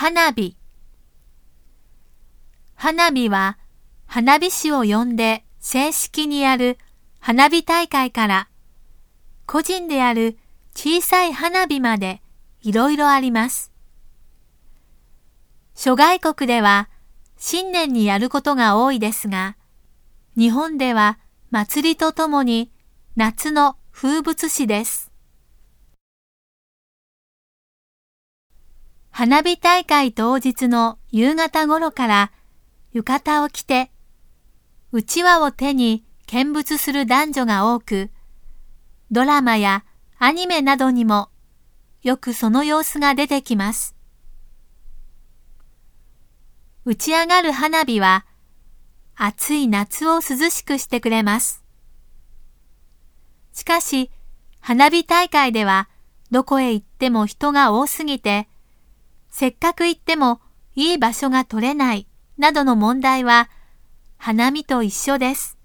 花火。花火は花火師を呼んで正式にやる花火大会から個人でやる小さい花火までいろいろあります。諸外国では新年にやることが多いですが、日本では祭りとともに夏の風物詩です。花火大会当日の夕方頃から浴衣を着て、うちわを手に見物する男女が多く、ドラマやアニメなどにもよくその様子が出てきます。打ち上がる花火は暑い夏を涼しくしてくれます。しかし、花火大会ではどこへ行っても人が多すぎて、せっかく行ってもいい場所が取れないなどの問題は花見と一緒です。